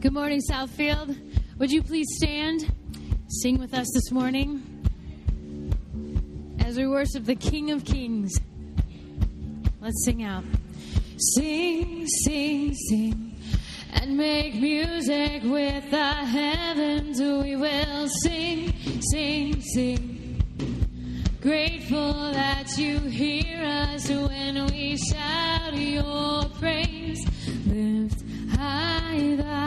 Good morning, Southfield. Would you please stand, sing with us this morning as we worship the King of Kings? Let's sing out. Sing, sing, sing, and make music with the heavens. We will sing, sing, sing. Grateful that you hear us when we shout your praise. Lift high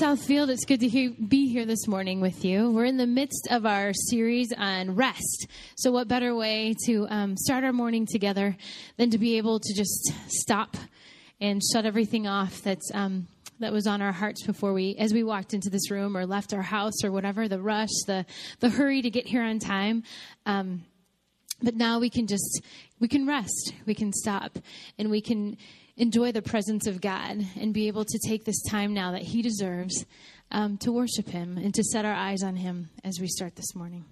Southfield. It's good to be here this morning with you. We're in the midst of our series on rest. So, what better way to um, start our morning together than to be able to just stop and shut everything off that's um, that was on our hearts before we, as we walked into this room or left our house or whatever, the rush, the the hurry to get here on time. Um, but now we can just we can rest we can stop and we can enjoy the presence of god and be able to take this time now that he deserves um, to worship him and to set our eyes on him as we start this morning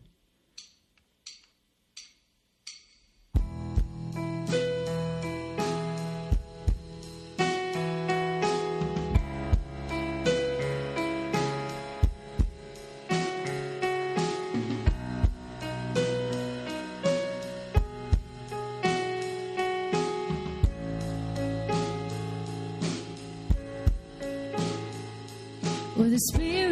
the Spirit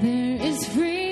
There is freedom.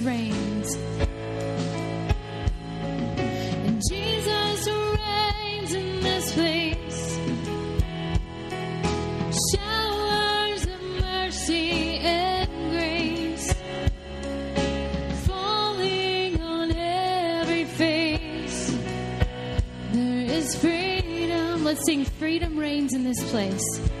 Jesus reigns. And Jesus reigns in this place. Showers of mercy and grace falling on every face. There is freedom. Let's sing Freedom reigns in this place.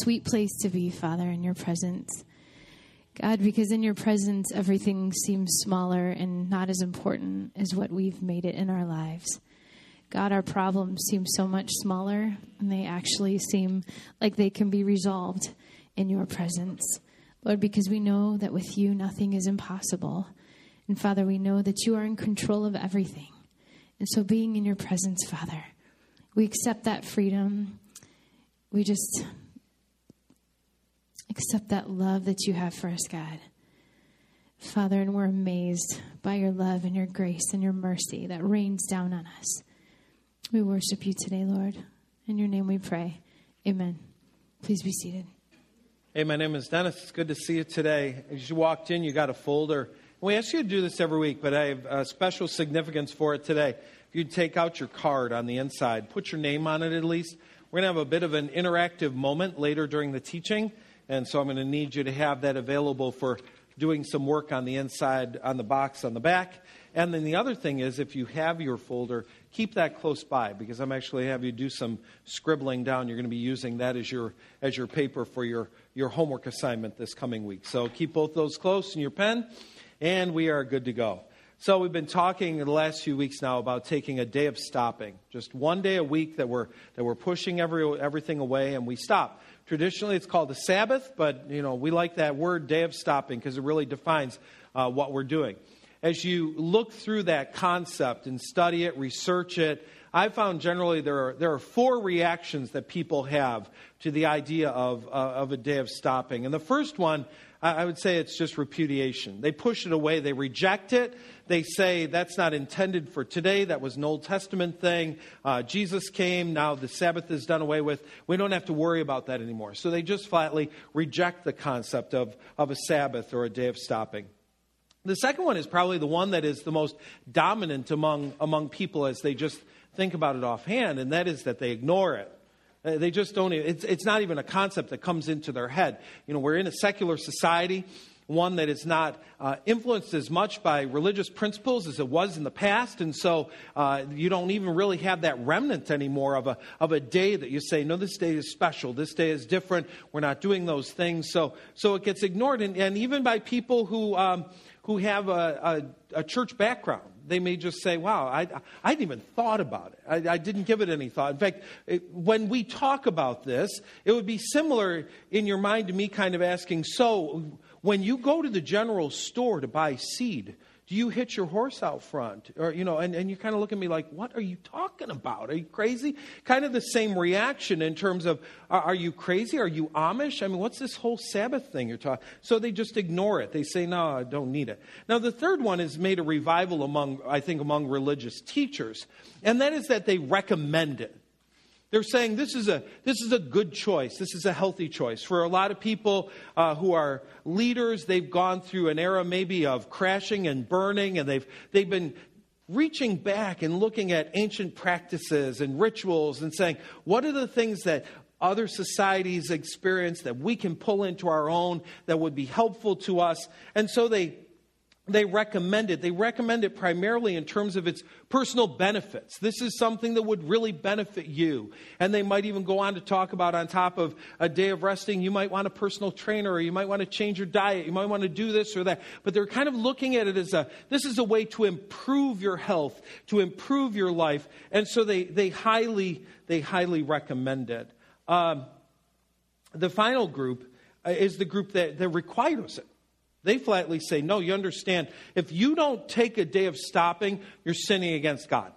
Sweet place to be, Father, in your presence. God, because in your presence, everything seems smaller and not as important as what we've made it in our lives. God, our problems seem so much smaller, and they actually seem like they can be resolved in your presence. Lord, because we know that with you nothing is impossible. And Father, we know that you are in control of everything. And so, being in your presence, Father, we accept that freedom. We just accept that love that you have for us, God. Father, and we're amazed by your love and your grace and your mercy that rains down on us. We worship you today, Lord. In your name we pray. Amen. Please be seated. Hey, my name is Dennis. It's good to see you today. As you walked in, you got a folder. We ask you to do this every week, but I have a special significance for it today. if you'd take out your card on the inside, put your name on it at least. We're going to have a bit of an interactive moment later during the teaching, and so I'm going to need you to have that available for doing some work on the inside, on the box on the back. And then the other thing is, if you have your folder, keep that close by because I'm actually have you do some scribbling down. You're going to be using that as your as your paper for your your homework assignment this coming week. So keep both those close in your pen, and we are good to go. So we've been talking in the last few weeks now about taking a day of stopping, just one day a week that we're that we're pushing every, everything away and we stop. Traditionally, it's called the Sabbath, but you know we like that word "day of stopping" because it really defines uh, what we're doing as you look through that concept and study it, research it, I found generally there are, there are four reactions that people have to the idea of, uh, of a day of stopping. And the first one, I would say it's just repudiation. They push it away, they reject it. They say that's not intended for today. That was an Old Testament thing. Uh, Jesus came, now the Sabbath is done away with. We don't have to worry about that anymore. So they just flatly reject the concept of, of a Sabbath or a day of stopping. The second one is probably the one that is the most dominant among, among people as they just think about it offhand, and that is that they ignore it. Uh, they just don't, it's, it's not even a concept that comes into their head. You know, we're in a secular society, one that is not uh, influenced as much by religious principles as it was in the past, and so uh, you don't even really have that remnant anymore of a, of a day that you say, no, this day is special, this day is different, we're not doing those things. So, so it gets ignored, and, and even by people who, um, who have a, a, a church background. They may just say, wow, I, I hadn't even thought about it. I, I didn't give it any thought. In fact, it, when we talk about this, it would be similar in your mind to me kind of asking, so when you go to the general store to buy seed, do you hit your horse out front? Or, you know, and, and you kind of look at me like, what are you talking about? Are you crazy? Kind of the same reaction in terms of, are, are you crazy? Are you Amish? I mean, what's this whole Sabbath thing you're talking? So they just ignore it. They say, no, I don't need it. Now, the third one has made a revival among, I think, among religious teachers, and that is that they recommend it. They're saying this is a, this is a good choice. This is a healthy choice. For a lot of people uh, who are leaders, they've gone through an era maybe of crashing and burning, and they've, they've been reaching back and looking at ancient practices and rituals and saying, what are the things that other societies experience that we can pull into our own that would be helpful to us? And so they they recommend it. They recommend it primarily in terms of its personal benefits. This is something that would really benefit you. And they might even go on to talk about, on top of a day of resting, you might want a personal trainer or you might want to change your diet. You might want to do this or that. But they're kind of looking at it as a this is a way to improve your health, to improve your life. And so they, they, highly, they highly recommend it. Um, the final group uh, is the group that, that requires it. They flatly say, no, you understand, if you don't take a day of stopping, you're sinning against God.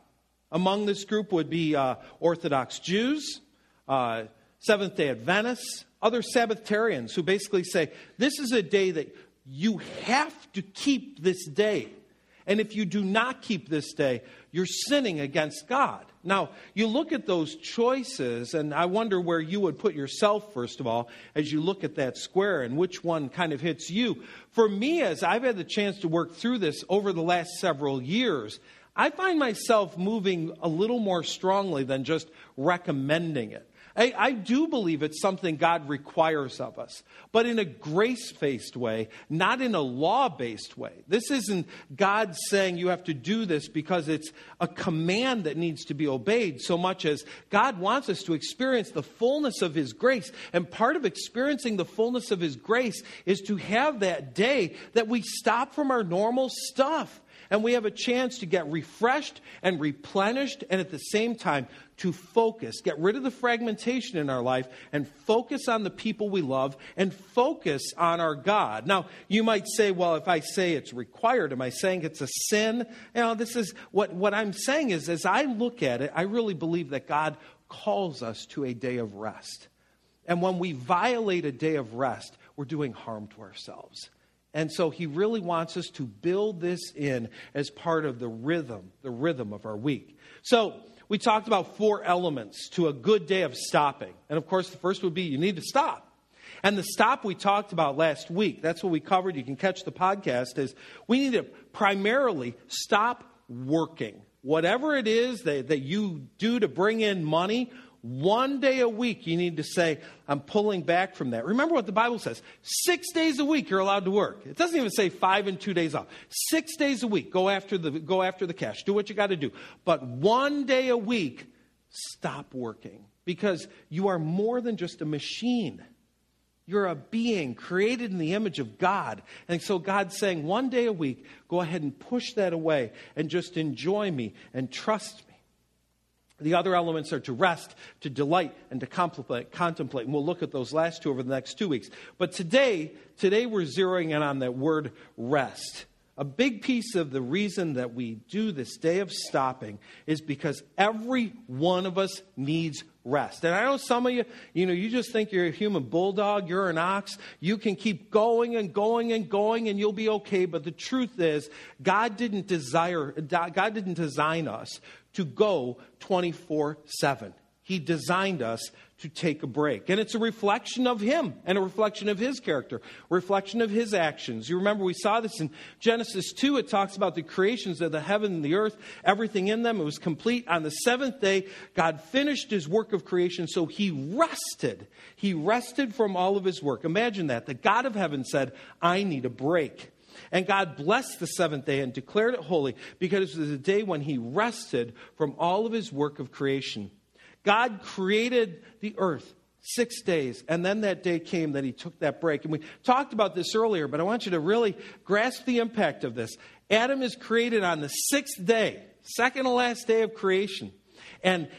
Among this group would be uh, Orthodox Jews, uh, Seventh day Adventists, other Sabbatarians who basically say, this is a day that you have to keep this day. And if you do not keep this day, you're sinning against God. Now, you look at those choices, and I wonder where you would put yourself, first of all, as you look at that square and which one kind of hits you. For me, as I've had the chance to work through this over the last several years, I find myself moving a little more strongly than just recommending it. I, I do believe it's something God requires of us, but in a grace based way, not in a law based way. This isn't God saying you have to do this because it's a command that needs to be obeyed so much as God wants us to experience the fullness of His grace. And part of experiencing the fullness of His grace is to have that day that we stop from our normal stuff and we have a chance to get refreshed and replenished and at the same time to focus, get rid of the fragmentation in our life and focus on the people we love and focus on our God. Now, you might say, well, if I say it's required, am I saying it's a sin? You know, this is what, what I'm saying is, as I look at it, I really believe that God calls us to a day of rest. And when we violate a day of rest, we're doing harm to ourselves. And so he really wants us to build this in as part of the rhythm, the rhythm of our week. So we talked about four elements to a good day of stopping. And of course, the first would be you need to stop. And the stop we talked about last week, that's what we covered. You can catch the podcast, is we need to primarily stop working. whatever it is that, that you do to bring in money, one day a week you need to say, I'm pulling back from that. Remember what the Bible says six days a week you're allowed to work. It doesn't even say five and two days off. Six days a week, go after the, go after the cash. Do what you got to do. But one day a week, stop working because you are more than just a machine. You're a being created in the image of God. And so God's saying, one day a week, go ahead and push that away and just enjoy me and trust me. The other elements are to rest, to delight, and to contemplate. And we'll look at those last two over the next two weeks. But today, today we're zeroing in on that word rest. A big piece of the reason that we do this day of stopping is because every one of us needs rest. And I know some of you, you know, you just think you're a human bulldog, you're an ox. You can keep going and going and going and you'll be okay. But the truth is, God didn't desire, God didn't design us to go 24 7. He designed us to take a break. And it's a reflection of Him and a reflection of His character, reflection of His actions. You remember we saw this in Genesis 2. It talks about the creations of the heaven and the earth, everything in them. It was complete. On the seventh day, God finished His work of creation, so He rested. He rested from all of His work. Imagine that. The God of heaven said, I need a break. And God blessed the seventh day and declared it holy because it was the day when He rested from all of His work of creation. God created the earth six days, and then that day came that he took that break. And we talked about this earlier, but I want you to really grasp the impact of this. Adam is created on the sixth day, second to last day of creation. And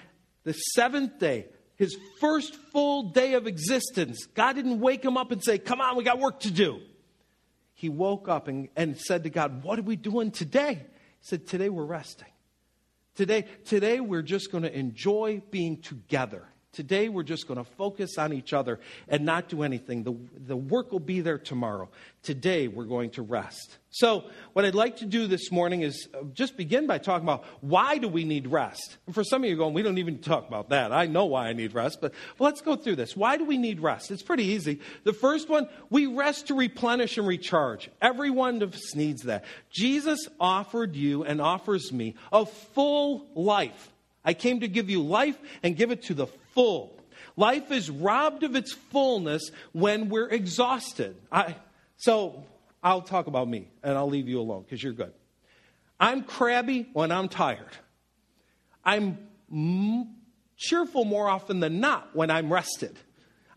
the seventh day, his first full day of existence, God didn't wake him up and say, Come on, we got work to do. He woke up and, and said to God, What are we doing today? He said, Today we're resting. Today, today we're just going to enjoy being together. Today, we're just going to focus on each other and not do anything. The, the work will be there tomorrow. Today, we're going to rest. So, what I'd like to do this morning is uh, just begin by talking about why do we need rest? And for some of you going, we don't even talk about that. I know why I need rest, but let's go through this. Why do we need rest? It's pretty easy. The first one, we rest to replenish and recharge. Every one of us needs that. Jesus offered you and offers me a full life. I came to give you life and give it to the full. Life is robbed of its fullness when we're exhausted. I, so I'll talk about me and I'll leave you alone because you're good. I'm crabby when I'm tired. I'm m- cheerful more often than not when I'm rested.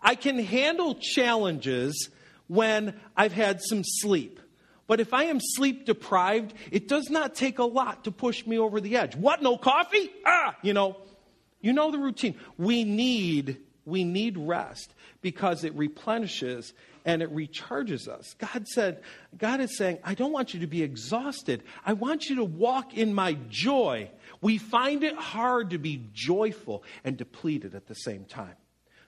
I can handle challenges when I've had some sleep. But if I am sleep deprived, it does not take a lot to push me over the edge. What? No coffee? Ah, you know, you know the routine. We need we need rest because it replenishes and it recharges us. God said, God is saying, I don't want you to be exhausted. I want you to walk in my joy. We find it hard to be joyful and depleted at the same time.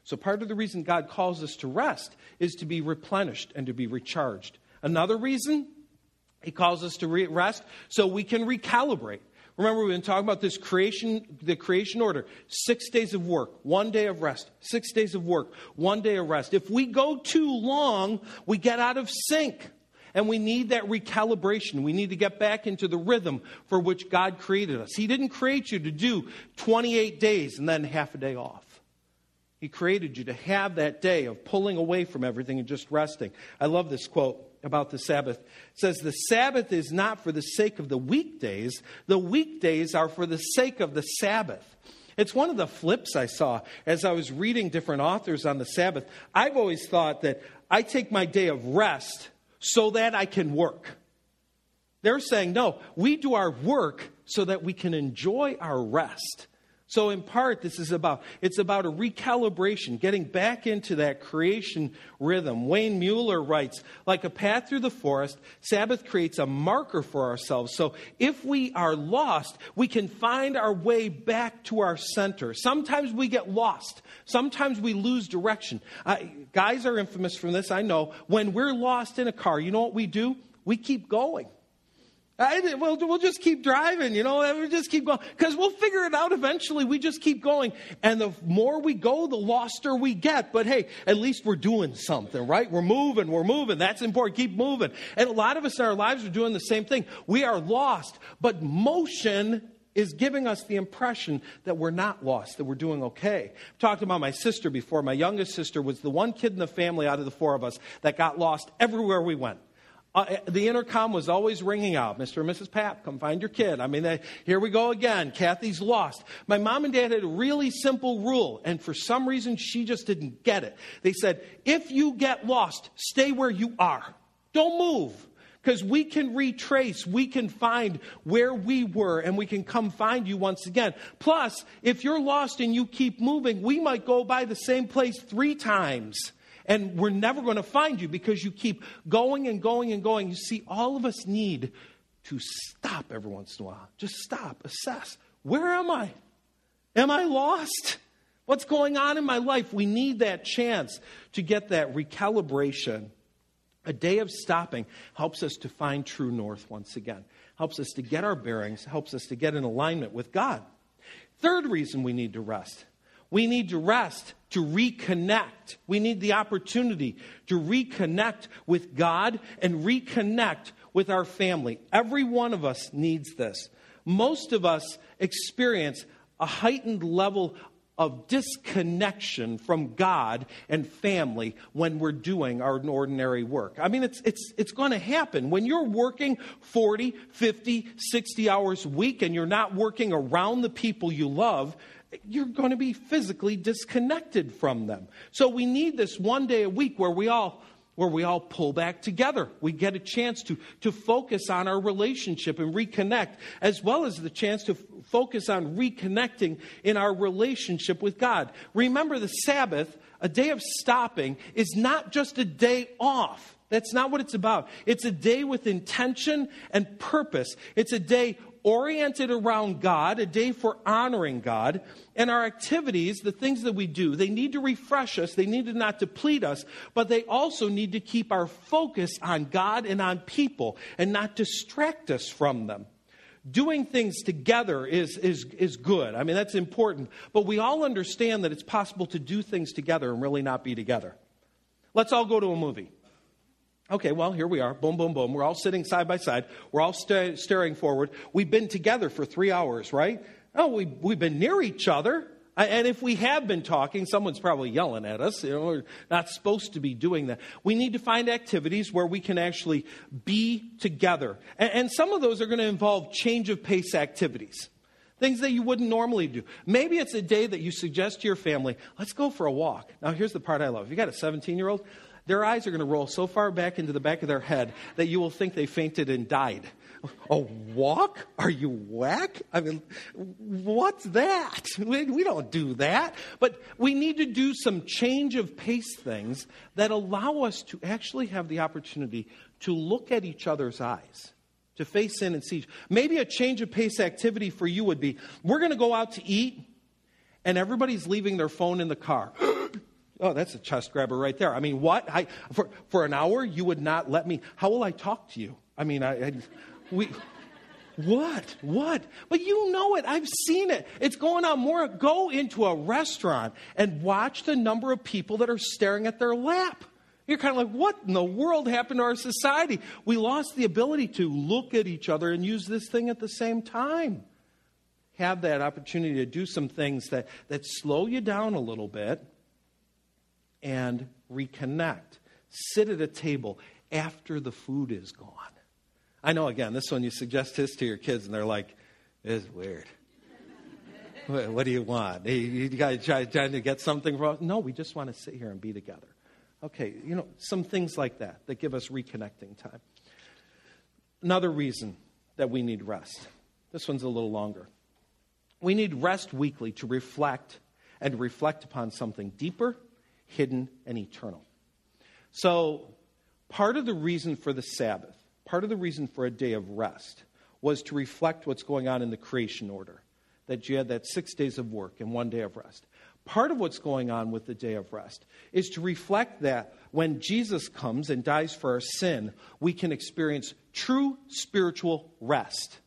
So, part of the reason God calls us to rest is to be replenished and to be recharged. Another reason He calls us to rest so we can recalibrate. Remember, we've been talking about this creation, the creation order. Six days of work, one day of rest. Six days of work, one day of rest. If we go too long, we get out of sync. And we need that recalibration. We need to get back into the rhythm for which God created us. He didn't create you to do 28 days and then half a day off. He created you to have that day of pulling away from everything and just resting. I love this quote about the Sabbath. It says, The Sabbath is not for the sake of the weekdays, the weekdays are for the sake of the Sabbath. It's one of the flips I saw as I was reading different authors on the Sabbath. I've always thought that I take my day of rest so that I can work. They're saying, no, we do our work so that we can enjoy our rest. So in part, this is about, it's about a recalibration, getting back into that creation rhythm. Wayne Muller writes, like a path through the forest, Sabbath creates a marker for ourselves. So if we are lost, we can find our way back to our center. Sometimes we get lost. Sometimes we lose direction. Uh, guys are infamous from this, I know. When we're lost in a car, you know what we do? We keep going. I, we'll, we'll just keep driving, you know, we'll just keep going. Because we'll figure it out eventually. We just keep going. And the more we go, the loster we get. But hey, at least we're doing something, right? We're moving, we're moving. That's important. Keep moving. And a lot of us in our lives are doing the same thing. We are lost, but motion is giving us the impression that we're not lost, that we're doing okay. I've talked about my sister before. My youngest sister was the one kid in the family out of the four of us that got lost everywhere we went. Uh, eh, the intercom was always ringing out. Mr. and Mrs. Pap, come find your kid. I mean, they, here we go again. Kathy's lost. My mom and dad had a really simple rule, and for some reason, she just didn't get it. They said, if you get lost, stay where you are. Don't move. Because we can retrace, we can find where we were, and we can come find you once again. Plus, if you're lost and you keep moving, we might go by the same place three times and we're never going to find you because you keep going and going and going. You see, all of us need to stop every once in a while. Just stop, assess. Where am I? Am I lost? What's going on in my life? We need that chance to get that recalibration. A day of stopping helps us to find true north once again, helps us to get our bearings, helps us to get in alignment with God. Third reason we need to rest we need to rest, to reconnect. We need the opportunity to reconnect with God and reconnect with our family. Every one of us needs this. Most of us experience a heightened level of disconnection from God and family when we're doing our ordinary work. I mean, it's, it's, it's going to happen. When you're working 40, 50, 60 hours a week and you're not working around the people you love, you're going to be physically disconnected from them. So we need this one day a week where we all where we all pull back together. We get a chance to, to focus on our relationship and reconnect, as well as the chance to f- focus on reconnecting in our relationship with God. Remember, the Sabbath, a day of stopping, is not just a day off. That's not what it's about. It's a day with intention and purpose. It's a day oriented around God, a day for honoring God, and our activities, the things that we do, they need to refresh us, they need to not deplete us, but they also need to keep our focus on God and on people and not distract us from them. Doing things together is, is, is good. I mean, that's important. But we all understand that it's possible to do things together and really not be together. Let's all go to a movie. Okay, well, here we are. Boom, boom, boom. We're all sitting side by side. We're all st- staring forward. We've been together for three hours, right? Oh, we, we've been near each other. And if we have been talking, someone's probably yelling at us. You know, we're not supposed to be doing that. We need to find activities where we can actually be together. And, and some of those are going to involve change of pace activities things that you wouldn't normally do. Maybe it's a day that you suggest to your family, let's go for a walk. Now, here's the part I love. If you got a 17 year old, their eyes are going to roll so far back into the back of their head that you will think they fainted and died. A walk? Are you whack? I mean, what's that? We, don't do that. But we need to do some change of pace things that allow us to actually have the opportunity to look at each other's eyes to face in and see. Maybe a change of pace activity for you would be we're going to go out to eat, and everybody's leaving their phone in the car. Oh, that's a chest grabber right there. I mean, what? I, for, for an hour, you would not let me. How will I talk to you? I mean, I, I we. What? What? But you know it. I've seen it. It's going on more. Go into a restaurant and watch the number of people that are staring at their lap. You're kind of like, what in the world happened to our society? We lost the ability to look at each other and use this thing at the same time. Have that opportunity to do some things that, that slow you down a little bit and reconnect. Sit at a table after the food is gone. I know, again, this one you suggest this to your kids, and they're like, "This is weird. what, do you want? You guys trying to get something from No, we just want to sit here and be together. Okay, you know, some things like that that give us reconnecting time. Another reason that we need rest. This one's a little longer. We need rest weekly to reflect and reflect upon something deeper hidden, and eternal. So, part of the reason for the Sabbath, part of the reason for a day of rest, was to reflect what's going on in the creation order. That you had that six days of work and one day of rest. Part of what's going on with the day of rest is to reflect that when Jesus comes and dies for our sin, we can experience true spiritual rest.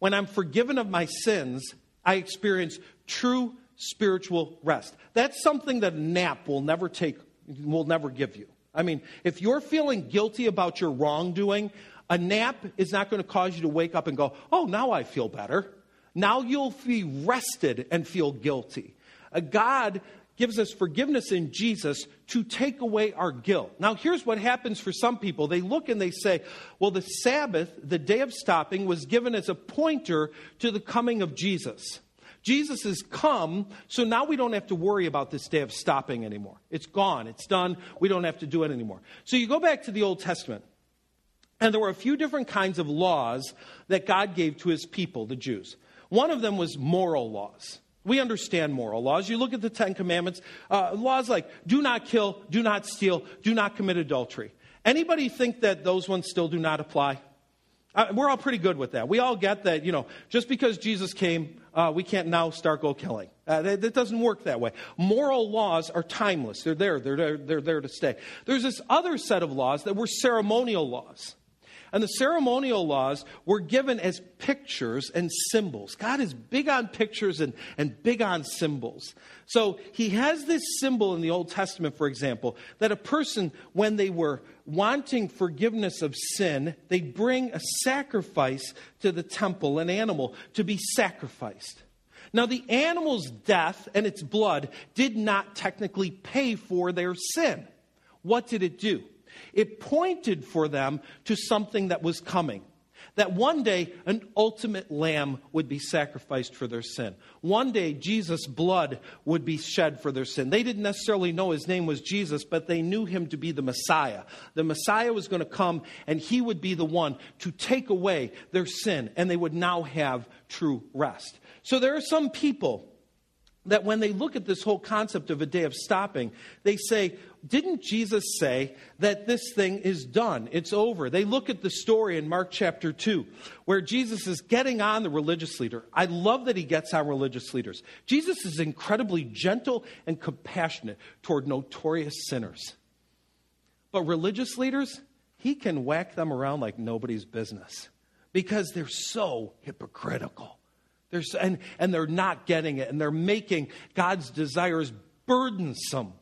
When I'm forgiven of my sins, I experience true spiritual rest. That's something that a nap will never take, will never give you. I mean, if you're feeling guilty about your wrongdoing, a nap is not going to cause you to wake up and go, oh, now I feel better. Now you'll be rested and feel guilty. A God gives us forgiveness in Jesus to take away our guilt. Now, here's what happens for some people. They look and they say, well, the Sabbath, the day of stopping, was given as a pointer to the coming of Jesus. Jesus has come, so now we don't have to worry about this day of stopping anymore. It's gone, it's done, we don't have to do it anymore. So you go back to the Old Testament, and there were a few different kinds of laws that God gave to his people, the Jews. One of them was moral laws. We understand moral laws. You look at the Ten Commandments, uh, laws like do not kill, do not steal, do not commit adultery. Anybody think that those ones still do not apply? Uh, we're all pretty good with that. We all get that, you know, just because Jesus came, uh, we can't now start go killing. Uh, that, that, doesn't work that way. Moral laws are timeless. They're there. They're there. They're there to stay. There's this other set of laws that were ceremonial laws. And the ceremonial laws were given as pictures and symbols. God is big on pictures and, and big on symbols. So he has this symbol in the Old Testament, for example, that a person, when they were wanting forgiveness of sin, they'd bring a sacrifice to the temple, an animal, to be sacrificed. Now, the animal's death and its blood did not technically pay for their sin. What did it do? It pointed for them to something that was coming. That one day an ultimate lamb would be sacrificed for their sin. One day Jesus' blood would be shed for their sin. They didn't necessarily know his name was Jesus, but they knew him to be the Messiah. The Messiah was going to come and he would be the one to take away their sin, and they would now have true rest. So there are some people that when they look at this whole concept of a day of stopping, they say, didn't Jesus say that this thing is done? It's over. They look at the story in Mark chapter 2 where Jesus is getting on the religious leader. I love that he gets on religious leaders. Jesus is incredibly gentle and compassionate toward notorious sinners. But religious leaders, he can whack them around like nobody's business because they're so hypocritical. They're so, and, and they're not getting it, and they're making God's desires burdensome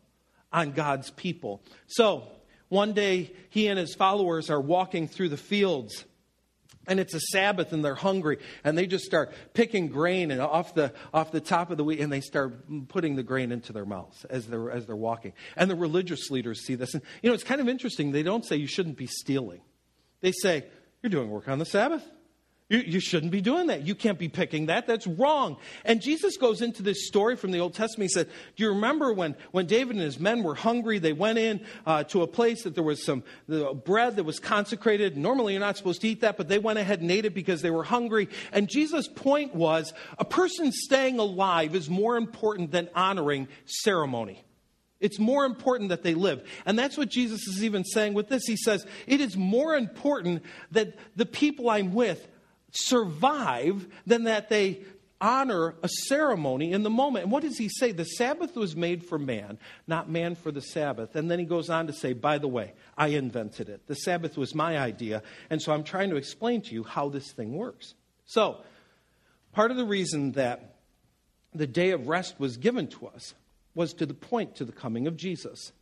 on God's people. So, one day, he and his followers are walking through the fields. And it's a Sabbath and they're hungry and they just start picking grain and off the, off the top of the wheat and they start putting the grain into their mouths as they're, as they're walking. And the religious leaders see this. And, you know, it's kind of interesting. They don't say you shouldn't be stealing. They say, you're doing work on the Sabbath. You, you, shouldn't be doing that. You can't be picking that. That's wrong. And Jesus goes into this story from the Old Testament. He said, Do you remember when, when David and his men were hungry? They went in uh, to a place that there was some the bread that was consecrated. Normally, you're not supposed to eat that, but they went ahead and ate it because they were hungry. And Jesus' point was a person staying alive is more important than honoring ceremony. It's more important that they live. And that's what Jesus is even saying with this. He says, It is more important that the people I'm with survive than that they honor a ceremony in the moment. And what does he say? The Sabbath was made for man, not man for the Sabbath. And then he goes on to say, by the way, I invented it. The Sabbath was my idea. And so I'm trying to explain to you how this thing works. So, part of the reason that the day of rest was given to us was to the point to the coming of Jesus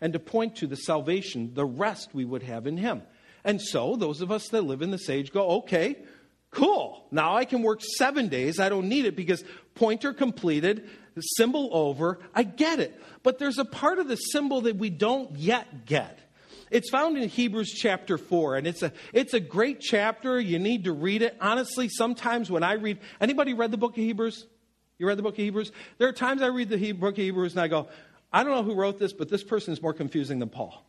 and to point to the salvation, the rest we would have in him. And so, those of us that live in this age go, okay, Cool. Now I can work seven days. I don't need it because pointer completed, symbol over. I get it. But there's a part of the symbol that we don't yet get. It's found in Hebrews chapter 4, and it's a, it's a great chapter. You need to read it. Honestly, sometimes when I read, anybody read the book of Hebrews? You read the book of Hebrews? There are times I read the book of Hebrews and I go, I don't know who wrote this, but this person is more confusing than Paul.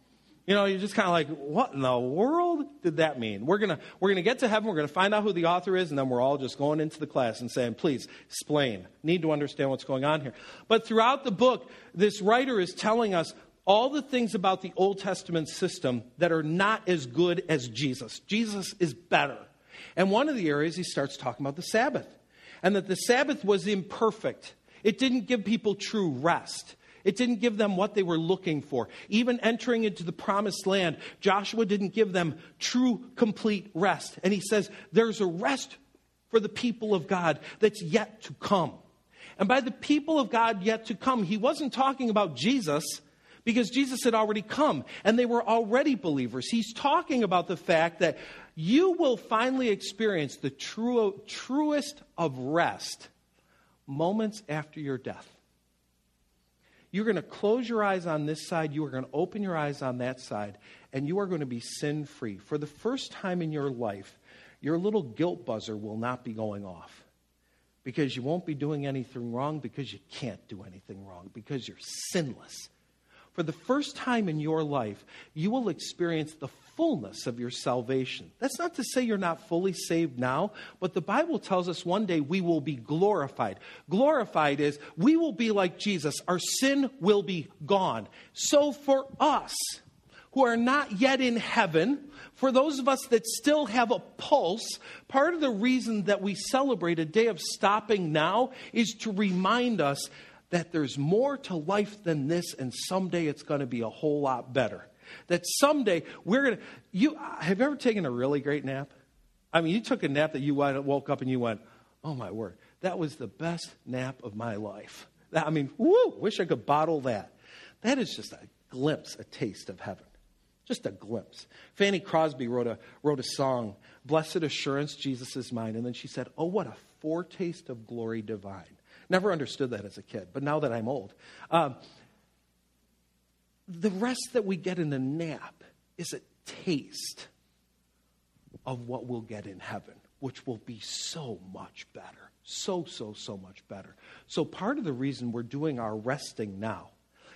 You know, you're just kind of like, what in the world did that mean? We're going to we're gonna get to heaven, we're going to find out who the author is, and then we're all just going into the class and saying, please explain. Need to understand what's going on here. But throughout the book, this writer is telling us all the things about the Old Testament system that are not as good as Jesus. Jesus is better. And one of the areas he starts talking about the Sabbath, and that the Sabbath was imperfect. It didn't give people true rest. It didn't give them what they were looking for. Even entering into the promised land, Joshua didn't give them true, complete rest. And he says, There's a rest for the people of God that's yet to come. And by the people of God yet to come, he wasn't talking about Jesus because Jesus had already come and they were already believers. He's talking about the fact that you will finally experience the true, truest of rest moments after your death. You're going to close your eyes on this side, you are going to open your eyes on that side, and you are going to be sin free. For the first time in your life, your little guilt buzzer will not be going off because you won't be doing anything wrong because you can't do anything wrong because you're sinless. For the first time in your life, you will experience the fullness of your salvation. That's not to say you're not fully saved now, but the Bible tells us one day we will be glorified. Glorified is we will be like Jesus, our sin will be gone. So for us, who are not yet in heaven, for those of us that still have a pulse, part of the reason that we celebrate a day of stopping now is to remind us that there's more to life than this, and someday it's going to be a whole lot better that someday we're going to. You have you ever taken a really great nap? I mean, you took a nap that you woke up and you went, "Oh my word, that was the best nap of my life." I mean! Wish I could bottle that. That is just a glimpse, a taste of heaven. Just a glimpse. Fanny Crosby wrote a, wrote a song, Blessed Assurance, Jesus is Mine. And then she said, Oh, what a foretaste of glory divine. Never understood that as a kid, but now that I'm old. Um, the rest that we get in a nap is a taste of what we'll get in heaven, which will be so much better. So, so, so much better. So, part of the reason we're doing our resting now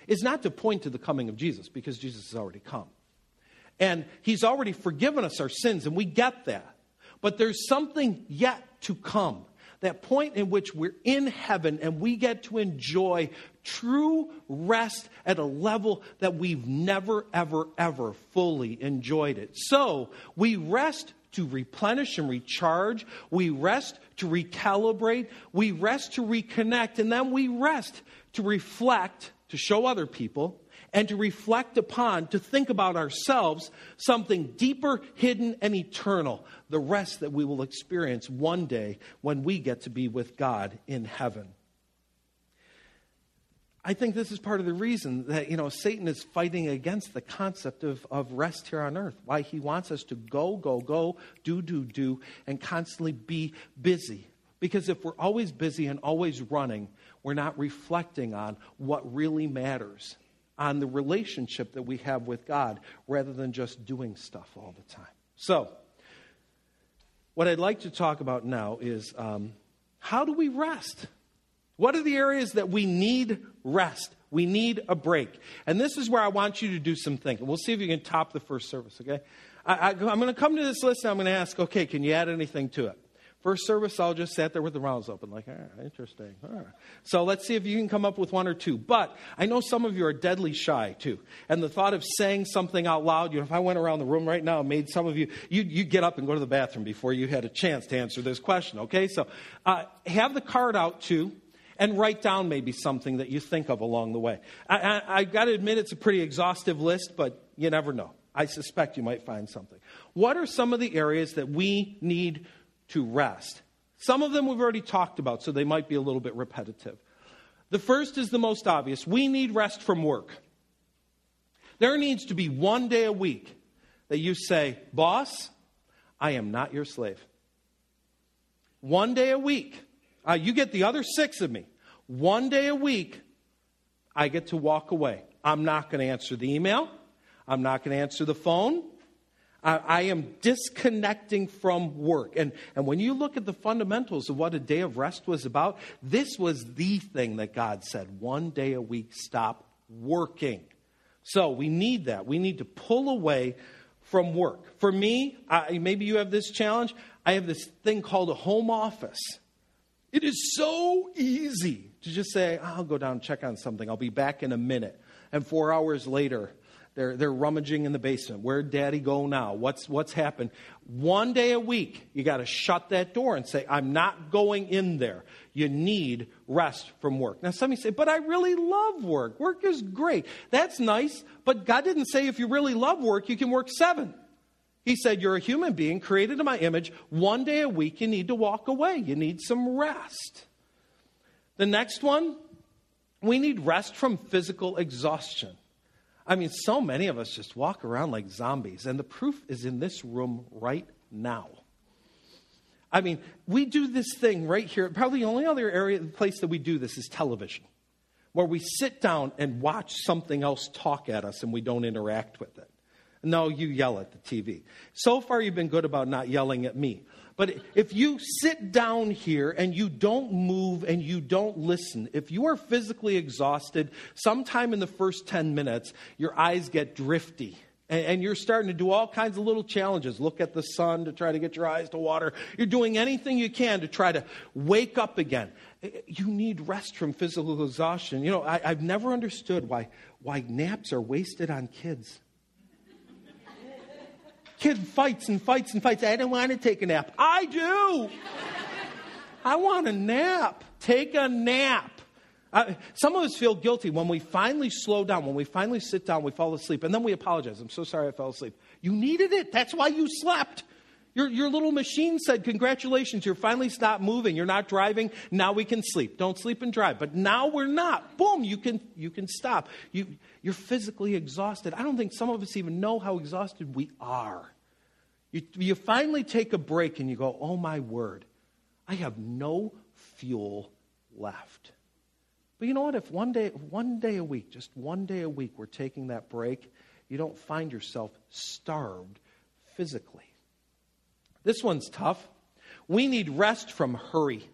is not to point to the coming of Jesus, because Jesus has already come. And he's already forgiven us our sins, and we get that. But there's something yet to come that point in which we're in heaven and we get to enjoy true rest at a level that we've never, ever, ever fully enjoyed it. So we rest to replenish and recharge. We rest to recalibrate. We rest to reconnect. And then we rest to reflect, to show other people, and to reflect upon, to think about ourselves, something deeper, hidden, and eternal. The rest that we will experience one day when we get to be with God in heaven. I think this is part of the reason that, you know, Satan is fighting against the concept of, of rest here on earth. Why he wants us to go, go, go, do, do, do, and constantly be busy. Because if we're always busy and always running, we're not reflecting on what really matters on the relationship that we have with God rather than just doing stuff all the time. So, what I'd like to talk about now is um, how do we rest? What are the areas that we need rest? We need a break. And this is where I want you to do some thinking. We'll see if you can top the first service, okay? I, am going to come to this list and I'm going to ask, okay, can you add anything to it? First service, I'll just sat there with the mouths open, like, ah, interesting. Ah. So let's see if you can come up with one or two. But I know some of you are deadly shy too. And the thought of saying something out loud, you know, if I went around the room right now and made some of you, you you get up and go to the bathroom before you had a chance to answer this question, okay? So uh, have the card out too and write down maybe something that you think of along the way. I, I, I got to admit, it's a pretty exhaustive list, but you never know. I suspect you might find something. What are some of the areas that we need to rest. Some of them we've already talked about, so they might be a little bit repetitive. The first is the most obvious we need rest from work. There needs to be one day a week that you say, Boss, I am not your slave. One day a week. Uh, you get the other six of me. One day a week, I get to walk away. I'm not going to answer the email. I'm not going to answer the phone. I, I am disconnecting from work. And, and when you look at the fundamentals of what a day of rest was about, this was the thing that God said one day a week, stop working. So we need that. We need to pull away from work. For me, I, maybe you have this challenge. I have this thing called a home office. It is so easy to just say, I'll go down and check on something. I'll be back in a minute. And four hours later, they're, they're rummaging in the basement. Where'd daddy go now? What's, what's happened? One day a week, you got to shut that door and say, I'm not going in there. You need rest from work. Now, some of you say, but I really love work. Work is great. That's nice, but God didn't say if you really love work, you can work seven. He said, You're a human being created in my image. One day a week, you need to walk away. You need some rest. The next one, we need rest from physical exhaustion. I mean, so many of us just walk around like zombies, and the proof is in this room right now. I mean, we do this thing right here. Probably the only other area, place that we do this is television, where we sit down and watch something else talk at us and we don't interact with it. No, you yell at the TV. So far, you've been good about not yelling at me. But if you sit down here and you don't move and you don't listen, if you are physically exhausted, sometime in the first 10 minutes, your eyes get drifty. And, you're starting to do all kinds of little challenges. Look at the sun to try to get your eyes to water. You're doing anything you can to try to wake up again. Eh, eh, you need rest from physical exhaustion. You know, I, I've never understood why, why naps are wasted on kids kid fights and fights and fights. I don't want to take a nap. I do. I want a nap. Take a nap. Uh, some of us feel guilty when we finally slow down, when we finally sit down, we fall asleep, and then we apologize. I'm so sorry I fell asleep. You needed it. That's why you slept. Your, your little machine said, Congratulations, you're finally stopped moving. You're not driving. Now we can sleep. Don't sleep and drive. But now we're not. Boom, you can, you can stop. You, you're physically exhausted. I don't think some of us even know how exhausted we are. You, you finally take a break and you go, oh my word, I have no fuel left. But you know what? If one day, one day a week, just one day a week, we're taking that break, you don't find yourself starved physically. This one's tough. We need rest from hurry.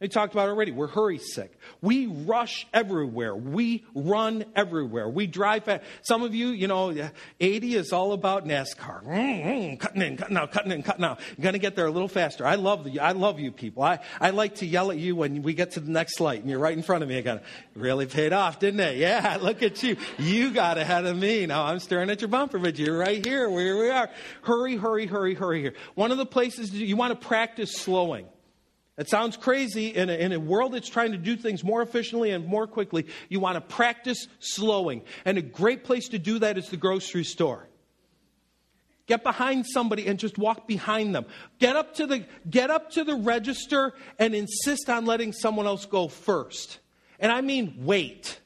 We talked about already. We're hurry sick. We rush everywhere. We run everywhere. We drive fast. Some of you, you know, 80 is all about NASCAR. Mm-hmm. Cutting in, cutting out, cutting in, cutting out. You're going to get there a little faster. I love the, I love you people. I, I like to yell at you when we get to the next light and you're right in front of me again. Really paid off, didn't it? Yeah, look at you. You got ahead of me. Now I'm staring at your bumper, but you're right here. Where we are. Hurry, hurry, hurry, hurry here. One of the places you want to practice slowing. It sounds crazy in a, in a world that's trying to do things more efficiently and more quickly. You want to practice slowing. And a great place to do that is the grocery store. Get behind somebody and just walk behind them. Get up to the, get up to the register and insist on letting someone else go first. And I mean, wait.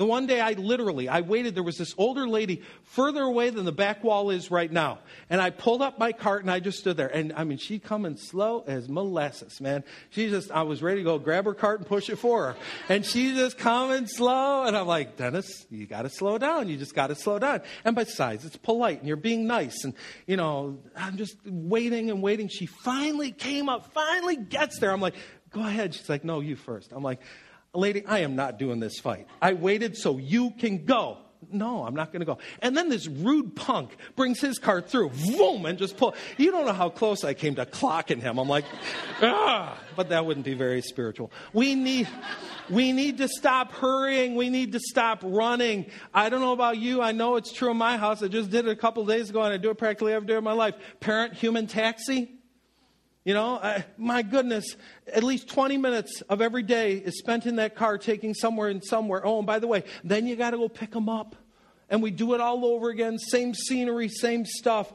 The one day I literally, I waited, there was this older lady further away than the back wall is right now. And I pulled up my cart and I just stood there. And I mean, she coming slow as molasses, man. She just, I was ready to go grab her cart and push it for her. And she just coming slow. And I'm like, Dennis, you got to slow down. You just got to slow down. And besides, it's polite and you're being nice. And, you know, I'm just waiting and waiting. She finally came up, finally gets there. I'm like, go ahead. She's like, no, you first. I'm like, Lady, I am not doing this fight. I waited so you can go. No, I'm not going to go. And then this rude punk brings his car through, boom, and just pull. You don't know how close I came to clocking him. I'm like, ah, but that wouldn't be very spiritual. We need, we need to stop hurrying. We need to stop running. I don't know about you. I know it's true in my house. I just did it a couple days ago, and I do it practically every day of my life. Parent human taxi. You know, I, my goodness, at least 20 minutes of every day is spent in that car taking somewhere and somewhere. Oh, and by the way, then you got to go pick them up. And we do it all over again. Same scenery, same stuff.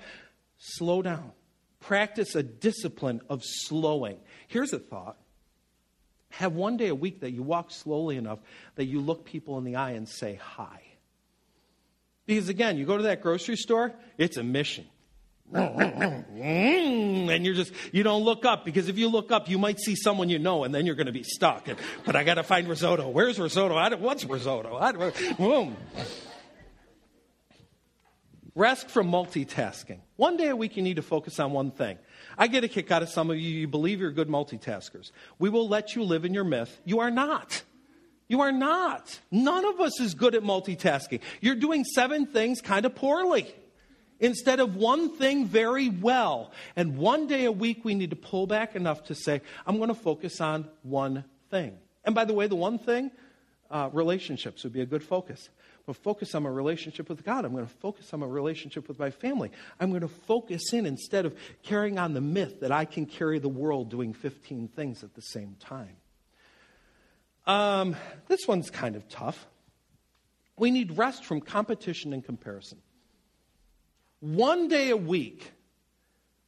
Slow down. Practice a discipline of slowing. Here's a thought have one day a week that you walk slowly enough that you look people in the eye and say hi. Because again, you go to that grocery store, it's a mission. Mm, and you're just you don't look up because if you look up you might see someone you know and then you're going to be stuck. And, but i got to find risotto. Where's risotto? I what's risotto? I don't, boom rest from multitasking. One day a week you need to focus on one thing. I get a kick out of some of you. You believe you're good multitaskers. We will let you live in your myth. You are not. You are not. None of us is good at multitasking. You're doing seven things kind of poorly instead of one thing very well. And one day a week, we need to pull back enough to say, I'm going to focus on one thing. And by the way, the one thing, uh, relationships would be a good focus. But focus on my relationship with God. I'm going to focus on my relationship with my family. I'm going to focus in instead of carrying on the myth that I can carry the world doing 15 things at the same time. Um, this one's kind of tough. We need rest from competition and comparison. One day a week,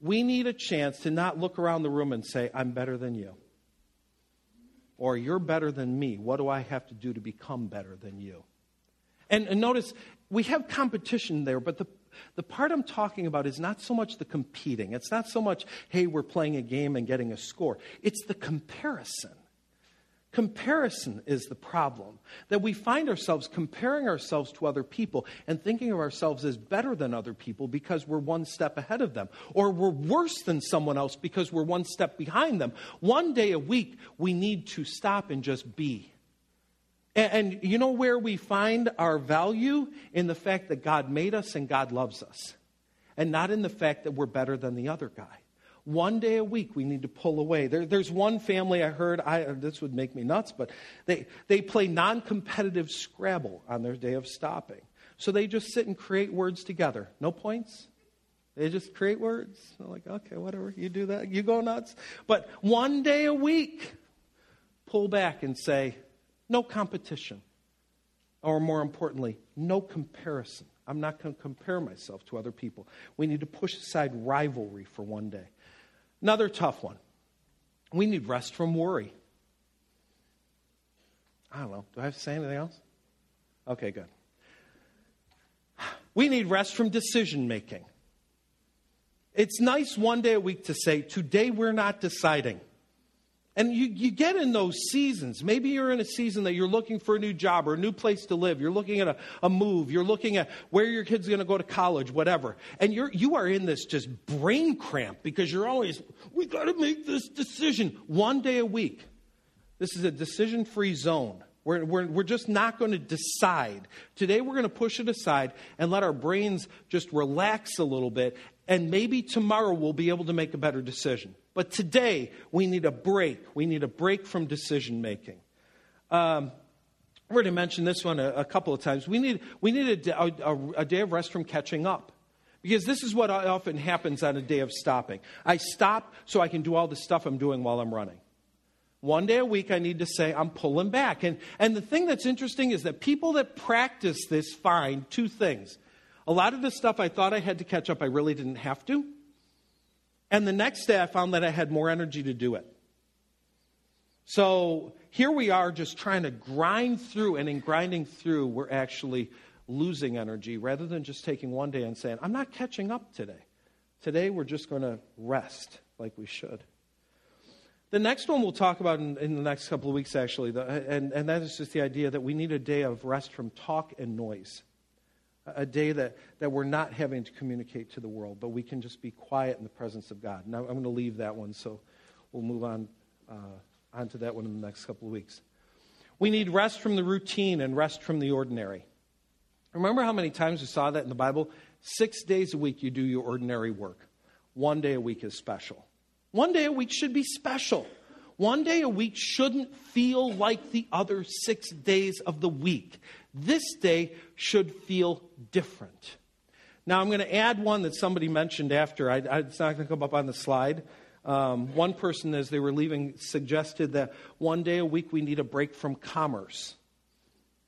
we need a chance to not look around the room and say, I'm better than you. Or you're better than me. What do I have to do to become better than you? And, and notice, we have competition there, but the, The part I'm talking about is not so much the competing. It's not so much, hey, we're playing a game and getting a score. It's the comparison. Comparison is the problem. That we find ourselves comparing ourselves to other people and thinking of ourselves as better than other people because we're one step ahead of them. Or we're worse than someone else because we're one step behind them. One day a week, we need to stop and just be. And, and you know where we find our value? In the fact that God made us and God loves us. And not in the fact that we're better than the other guy. One day a week, we need to pull away. There, there's one family I heard, I, this would make me nuts, but they, they play non competitive Scrabble on their day of stopping. So they just sit and create words together. No points. They just create words. They're like, okay, whatever, you do that, you go nuts. But one day a week, pull back and say, no competition. Or more importantly, no comparison. I'm not going to compare myself to other people. We need to push aside rivalry for one day. Another tough one. We need rest from worry. I don't know. Do I have to say anything else? Okay, good. We need rest from decision making. It's nice one day a week to say, Today we're not deciding. And you, you get in those seasons. Maybe you're in a season that you're looking for a new job or a new place to live. You're looking at a, a move. You're looking at where your kid's going to go to college, whatever. And you're, you are in this just brain cramp because you're always, we got to make this decision one day a week. This is a decision free zone. We're, we're, we're just not going to decide. Today, we're going to push it aside and let our brains just relax a little bit. And maybe tomorrow we'll be able to make a better decision. But today, we need a break. We need a break from decision making. Um, I've already mentioned this one a, a, couple of times. We need, we need a, a, a day of rest from catching up. Because this is what often happens on a day of stopping. I stop so I can do all the stuff I'm doing while I'm running. One day a week, I need to say, I'm pulling back. And, and the thing that's interesting is that people that practice this find two things. A lot of the stuff I thought I had to catch up, I really didn't have to. And the next day, I found that I had more energy to do it. So here we are just trying to grind through, and in grinding through, we're actually losing energy rather than just taking one day and saying, I'm not catching up today. Today, we're just going to rest like we should. The next one we'll talk about in, in the next couple of weeks, actually, the, and, and that is just the idea that we need a day of rest from talk and noise a day that, that we're not having to communicate to the world, but we can just be quiet in the presence of God. Now, I'm going to leave that one, so we'll move on, uh, on to that one in the next couple of weeks. We need rest from the routine and rest from the ordinary. Remember how many times we saw that in the Bible? Six days a week you do your ordinary work. One day a week is special. One day a week should be special. One day a week shouldn't feel like the other six days of the week. This day should feel different. Now, I'm going to add one that somebody mentioned after. I, I, it's not going to come up on the slide. Um, one person, as they were leaving, suggested that one day a week we need a break from commerce.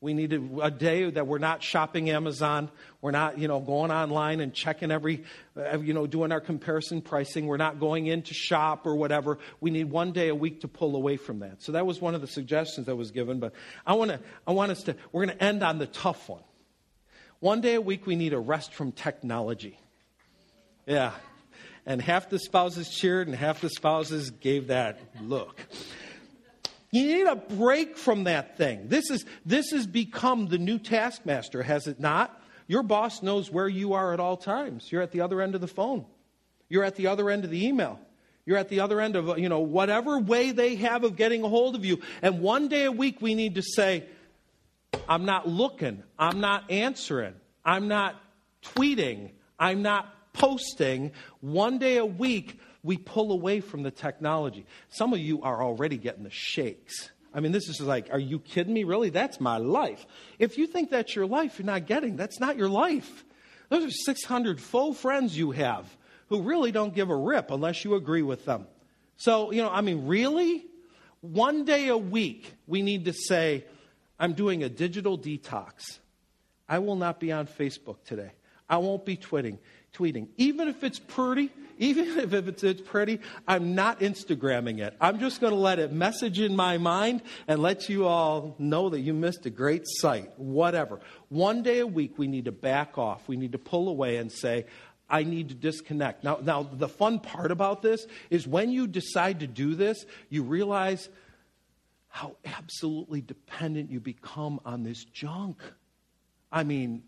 We need a, day that we're not shopping Amazon. We're not, you know, going online and checking every, uh, you know, doing our comparison pricing. We're not going in to shop or whatever. We need one day a week to pull away from that. So that was one of the suggestions that was given. But I want to, I want us to, we're going to end on the tough one. One day a week we need a rest from technology. Yeah. And half the spouses cheered and half the spouses gave that look. You need a break from that thing. This, is, this has become the new taskmaster, has it not? Your boss knows where you are at all times. You're at the other end of the phone. You're at the other end of the email. You're at the other end of, you know, whatever way they have of getting a hold of you. And one day a week we need to say, I'm not looking. I'm not answering. I'm not tweeting. I'm not posting. One day a week, we pull away from the technology. Some of you are already getting the shakes. I mean, this is like, are you kidding me? Really? That's my life. If you think that's your life, you're not getting. That's not your life. Those are 600 faux friends you have who really don't give a rip unless you agree with them. So, you know, I mean, really? One day a week, we need to say, I'm doing a digital detox. I will not be on Facebook today. I won't be tweeting. Tweeting. Even if it's pretty, even if it's, it's pretty, I'm not Instagramming it. I'm just going to let it message in my mind and let you all know that you missed a great sight, whatever. One day a week, we need to back off. We need to pull away and say, I need to disconnect. Now, now, the fun part about this is when you decide to do this, you realize how absolutely dependent you become on this junk. I mean,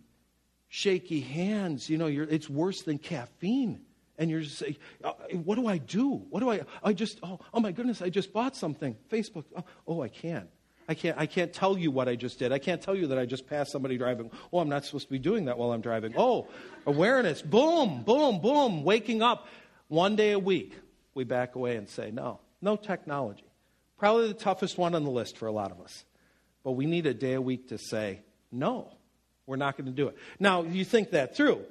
shaky hands, you know, it's worse than caffeine. And you're just saying, uh, what do I do? What do I, I just, oh, oh my goodness, I just bought something. Facebook, oh, oh I can't. I can't, I can't tell you what I just did. I can't tell you that I just passed somebody driving. Oh, I'm not supposed to be doing that while I'm driving. Oh, awareness. Boom, boom, boom. Waking up one day a week. We back away and say, no, no technology. Probably the toughest one on the list for a lot of us. But we need a day a week to say, no, we're not going to do it. Now, you think that through.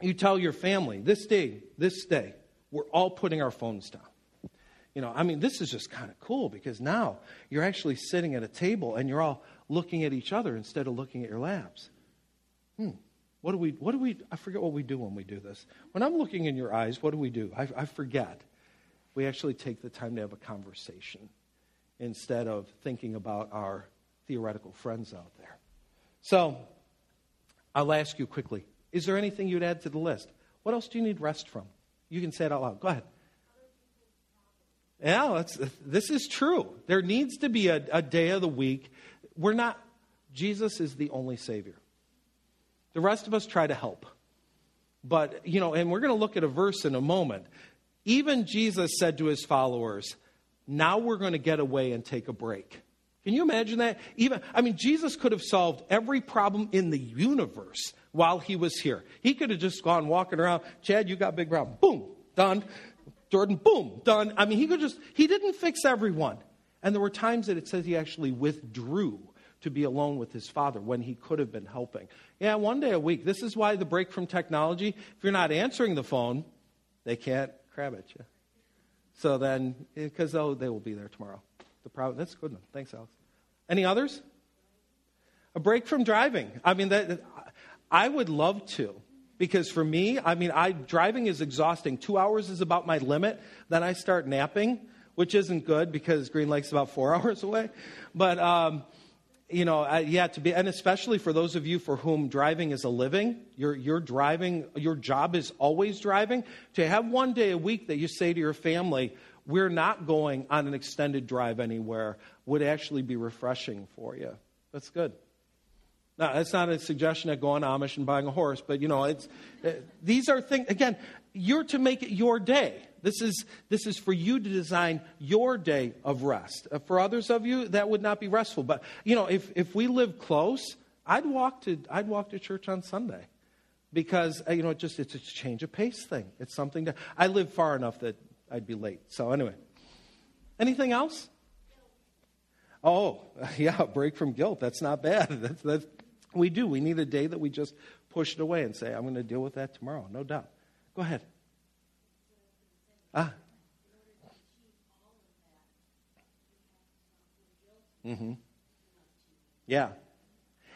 You tell your family, this day, this day, we're all putting our phones down. You know, I mean, this is just kind of cool because now you're actually sitting at a table and you're all looking at each other instead of looking at your laps. Hmm. What do we, what do we, I forget what we do when we do this. When I'm looking in your eyes, what do we do? I, I forget we actually take the time to have a conversation instead of thinking about our theoretical friends out there. So, I'll ask you quickly is there anything you'd add to the list? What else do you need rest from? You can say it out loud. Go ahead. Yeah, this is true. There needs to be a, a day of the week. We're not, Jesus is the only Savior. The rest of us try to help. But, you know, and we're going to look at a verse in a moment even Jesus said to his followers, Now we're going to get away and take a break. Can you imagine that? Even, I mean, Jesus could have solved every problem in the universe while he was here. He could have just gone walking around, Chad, you got big problem. Boom, done. Jordan, boom, done. I mean, he could just, he didn't fix everyone. And there were times that it says he actually withdrew to be alone with his father when he could have been helping. Yeah, one day a week. This is why the break from technology, if you're not answering the phone, they can't crab at you. So then, because oh, they will be there tomorrow. The problem, that's good. Enough. Thanks, Alex. Any others? A break from driving. I mean, that, I would love to. Because for me, I mean, I, driving is exhausting. Two hours is about my limit. Then I start napping, which isn't good because Green Lake's about four hours away. But um, you know, uh, yeah, to be, and especially for those of you for whom driving is a living, you're, you're driving, your job is always driving, to have one day a week that you say to your family, we're not going on an extended drive anywhere, would actually be refreshing for you. That's good. Now, that's not a suggestion of going Amish and buying a horse, but you know, it's, uh, these are things, again, you're to make it your day. This is, this is for you to design your day of rest. Uh, for others of you, that would not be restful. But, you know, if, if we live close, I'd walk, to, I'd walk to church on Sunday because, uh, you know, it just, it's a change of pace thing. It's something that I live far enough that I'd be late. So, anyway, anything else? Oh, yeah, break from guilt. That's not bad. That's, that's, we do. We need a day that we just push it away and say, I'm going to deal with that tomorrow, no doubt. Go ahead. Ah. Mm-hmm. Yeah.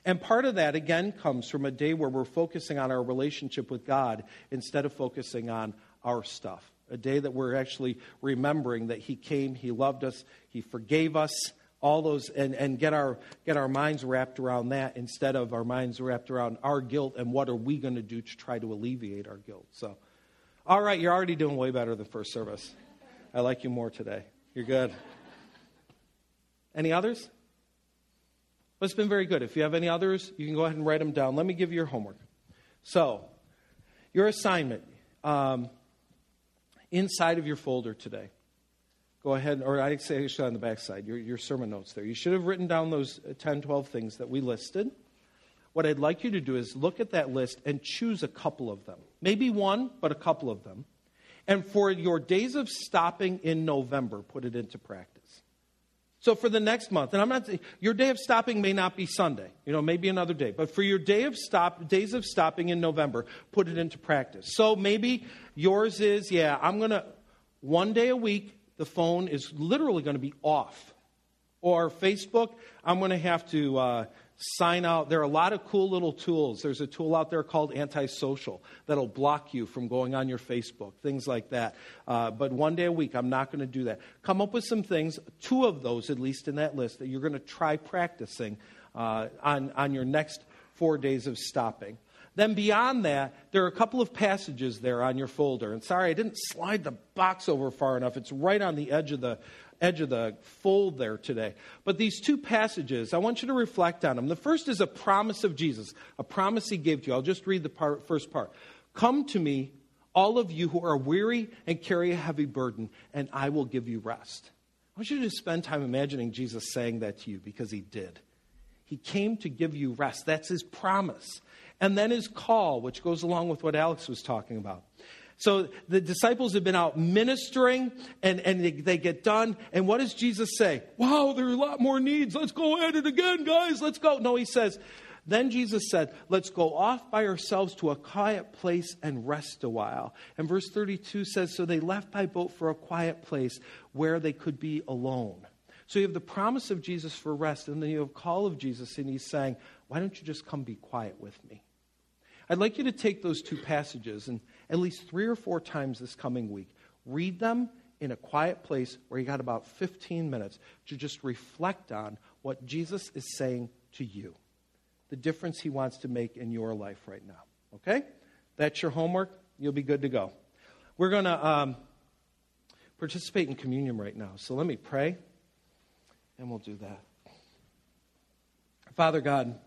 And part of that, again, comes from a day where we're focusing on our relationship with God instead of focusing on our stuff. A day that we're actually remembering that He came, He loved us, He forgave us, all those, and, and get, our, get our minds wrapped around that instead of our minds wrapped around our guilt and what are we going to do to try to alleviate our guilt. So. All right, you're already doing way better than first service. I like you more today. You're good. Any others? Well, it's been very good. If you have any others, you can go ahead and write them down. Let me give you your homework. So, your assignment um, inside of your folder today. Go ahead, or I'd say actually on the back side, your, your sermon notes there. You should have written down those uh, 10, 12 things that we listed. What I'd like you to do is look at that list and choose a couple of them. Maybe one, but a couple of them. And for your days of stopping in November, put it into practice. So for the next month, and I'm not your day of stopping may not be Sunday, you know, maybe another day, but for your day of stop days of stopping in November, put it into practice. So maybe yours is, yeah, I'm gonna one day a week, the phone is literally going to be off Or Facebook, I'm going to have to uh, sign out. There are a lot of cool little tools. There's a tool out there called Antisocial that'll block you from going on your Facebook, things like that. Uh, but one day a week, I'm not going to do that. Come up with some things, two of those at least in that list, that you're going to try practicing uh, on, on your next four days of stopping. Then, beyond that, there are a couple of passages there on your folder. And sorry, I didn't slide the box over far enough. It's right on the edge of the, edge of the fold there today. But these two passages, I want you to reflect on them. The first is a promise of Jesus, a promise he gave to you. I'll just read the part, first part. Come to me, all of you who are weary and carry a heavy burden, and I will give you rest. I want you to spend time imagining Jesus saying that to you because he did. He came to give you rest. That's his promise. And then his call, which goes along with what Alex was talking about. So the disciples have been out ministering and, and they, they, get done. And what does Jesus say? Wow, there are a lot more needs. Let's go at it again, guys. Let's go. No, he says, then Jesus said, Let's go off by ourselves to a quiet place and rest a while. And verse 32 says, So they left by boat for a quiet place where they could be alone. So you have the promise of Jesus for rest, and then you have call of Jesus, and he's saying, Why don't you just come be quiet with me? I'd like you to take those two passages and at least three or four times this coming week, read them in a quiet place where you got about 15 minutes to just reflect on what Jesus is saying to you, the difference he wants to make in your life right now. Okay? That's your homework. You'll be good to go. We're going to um, participate in communion right now. So let me pray, and we'll do that. Father God,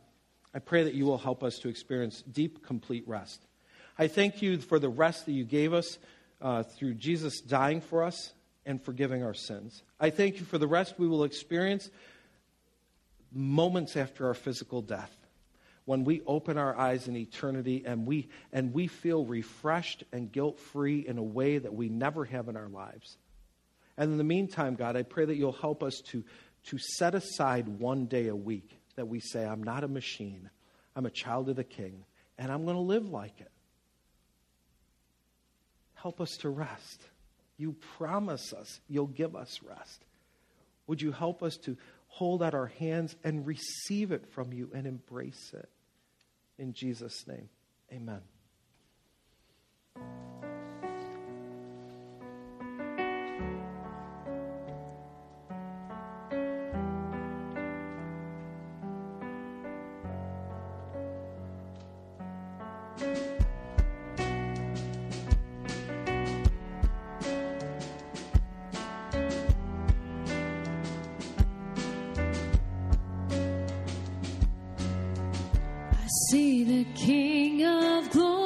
I pray that you will help us to experience deep, complete rest. I thank you for the rest that you gave us uh, through Jesus dying for us and forgiving our sins. I thank you for the rest we will experience moments after our physical death when we open our eyes in eternity and we, and we feel refreshed and guilt free in a way that we never have in our lives. And in the meantime, God, I pray that you'll help us to, to set aside one day a week that we say, I'm not a machine, I'm a child of the King, and I'm going to live like it. Help us to rest. You promise us you'll give us rest. Would you help us to hold out our hands and receive it from you and embrace it? In Jesus' name, amen. see the King of Glory.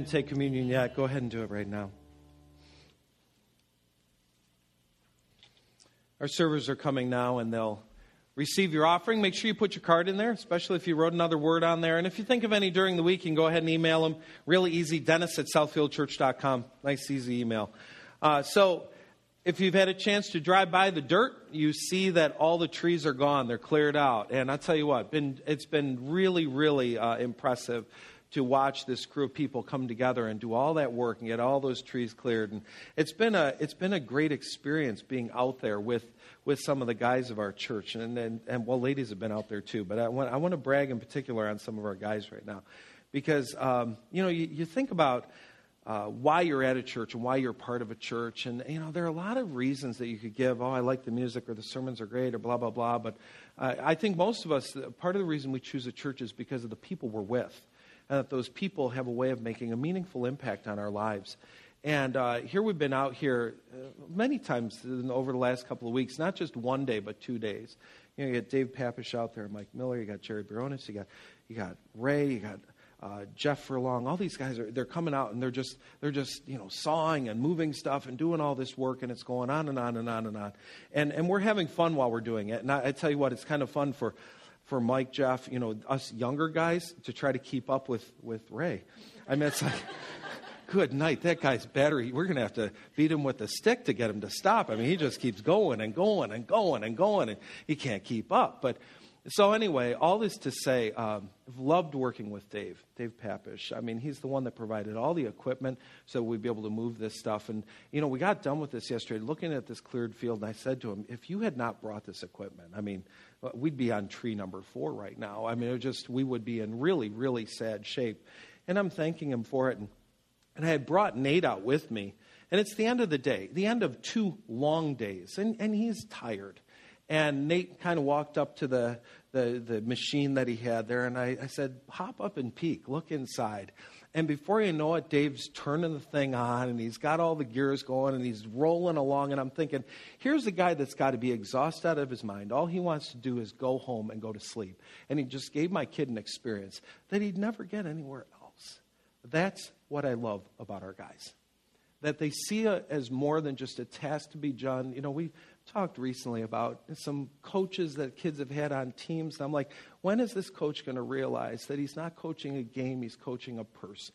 You take communion yet, go ahead and do it right now. Our servers are coming now and they'll receive your offering. Make sure you put your card in there, especially if you wrote another word on there. And if you think of any during the week, you can go ahead and email them. Really easy, dennis at southfieldchurch.com. Nice, easy email. Uh, so if you've had a chance to drive by the dirt, you see that all the trees are gone. They're cleared out. And I'll tell you what, been, it's been really, really uh, impressive to watch this crew of people come together and do all that work and get all those trees cleared. And it's been a, it's been a great experience being out there with, with some of the guys of our church. And, and, and well, ladies have been out there too. But I want, I want to brag in particular on some of our guys right now. Because, um, you know, you, you think about uh, why you're at a church and why you're part of a church. And, you know, there are a lot of reasons that you could give. Oh, I like the music or the sermons are great or blah, blah, blah. But uh, I think most of us, part of the reason we choose a church is because of the people we're with. And that those people have a way of making a meaningful impact on our lives. And uh, here we've been out here uh, many times over the last couple of weeks, not just one day, but two days. You know, you got Dave Papish out there, Mike Miller, you got Jerry Baronis, you got, you got Ray, you got uh, Jeff Furlong, all these guys are they're coming out and they're just they're just you know sawing and moving stuff and doing all this work and it's going on and on and on and on, and and we're having fun while we're doing it. And I, I tell you what, it's kind of fun for for Mike, Jeff, you know, us younger guys to try to keep up with with Ray. I mean, it's like. Good night. That guy's battery, we're going to have to beat him with a stick to get him to stop. I mean, he just keeps going and going and going and going, and he can't keep up. But so, anyway, all this to say, um, I've loved working with Dave, Dave Papish. I mean, he's the one that provided all the equipment so we'd be able to move this stuff. And, you know, we got done with this yesterday, looking at this cleared field, and I said to him, if you had not brought this equipment, I mean, Uh, we'd be on tree number four right now. I mean, it just, we would be in really, really sad shape. And I'm thanking him for it. And, and I had brought Nate out with me. And it's the end of the day, the end of two long days. And, and he's tired. And Nate kind of walked up to the, the, the machine that he had there, and I, I said, Hop up and peek, look inside. And before you know it, Dave's turning the thing on, and he's got all the gears going, and he's rolling along. And I'm thinking, here's a guy that's got to be exhausted out of his mind. All he wants to do is go home and go to sleep. And he just gave my kid an experience that he'd never get anywhere else. That's what I love about our guys. That they see it as more than just a task to be done. You know, we talked recently about some coaches that kids have had on teams. And I'm like, when is this coach going to realize that he's not coaching a game, he's coaching a person?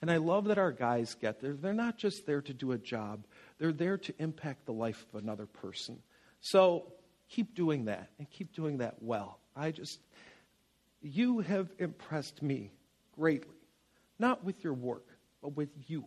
And I love that our guys get there. They're not just there to do a job, they're there to impact the life of another person. So keep doing that and keep doing that well. I just, you have impressed me greatly, not with your work, but with you.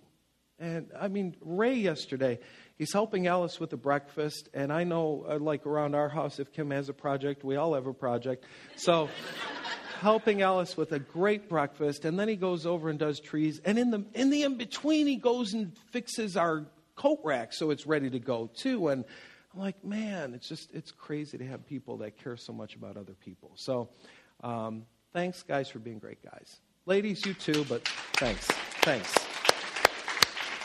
And I mean, Ray yesterday, he's helping Alice with the breakfast. And I know, uh, like around our house, if Kim has a project, we all have a project. So, helping Alice with a great breakfast. And then he goes over and does trees. And in the in the in between, he goes and fixes our coat rack so it's ready to go too. And I'm like, man, it's just it's crazy to have people that care so much about other people. So, um, thanks, guys, for being great guys. Ladies, you too, but thanks, thanks.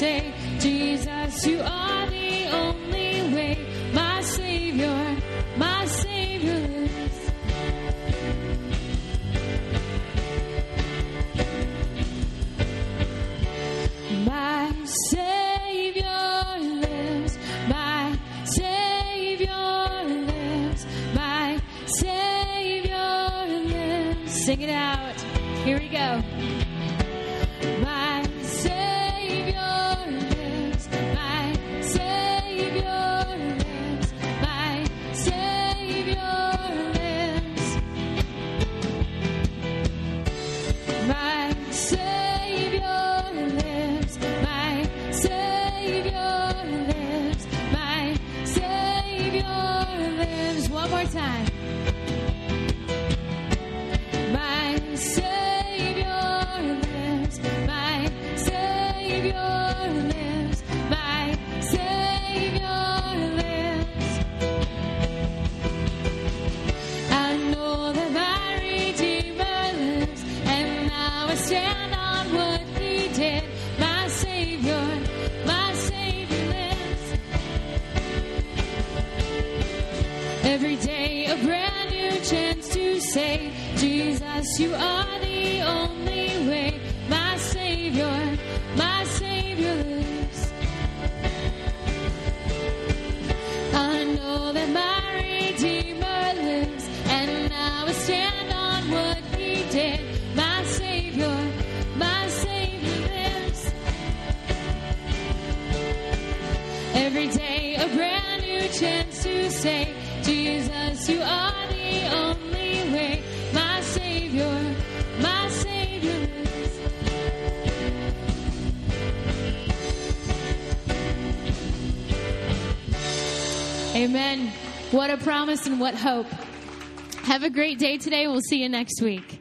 say, Jesus, you are the only way. My Savior, my Savior lives. My Savior lives. My Savior lives. My Savior lives. Sing it out. Here we go. promise and what hope. Have a great day today. We'll see you next week.